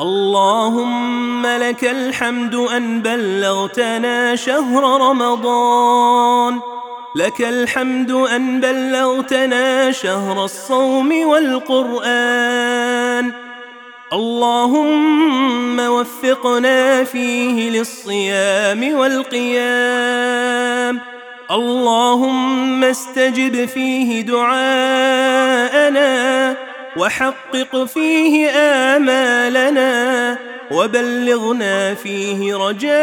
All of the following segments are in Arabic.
اللهم لك الحمد أن بلغتنا شهر رمضان. لك الحمد أن بلغتنا شهر الصوم والقرآن. اللهم وفقنا فيه للصيام والقيام. اللهم استجب فيه دعاءنا وحقق فيه آمالنا وبلغنا فيه رجاءنا.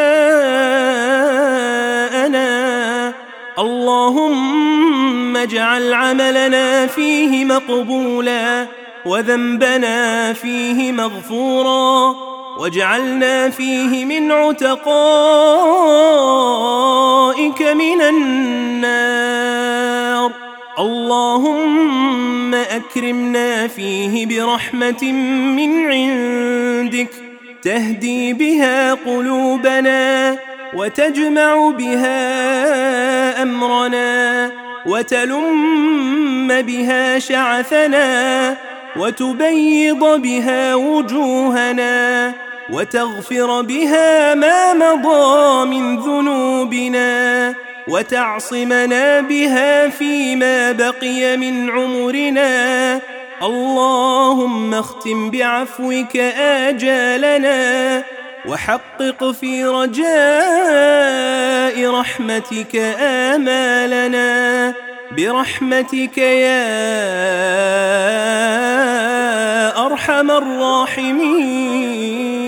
اللهم اجعل عملنا فيه مقبولا وذنبنا فيه مغفورا واجعلنا فيه من عتقائك من النار. اللهم أكرمنا فيه برحمة من عندك. تهدي بها قلوبنا وتجمع بها أمرنا وتلم بها شعثنا وتبيض بها وجوهنا وتغفر بها ما مضى من ذنوبنا. وتعصمنا بها فيما بقي من عمرنا. اللهم اختم بعفوك آجالنا وحقق في رجاء رحمتك آمالنا. برحمتك يا أرحم الراحمين.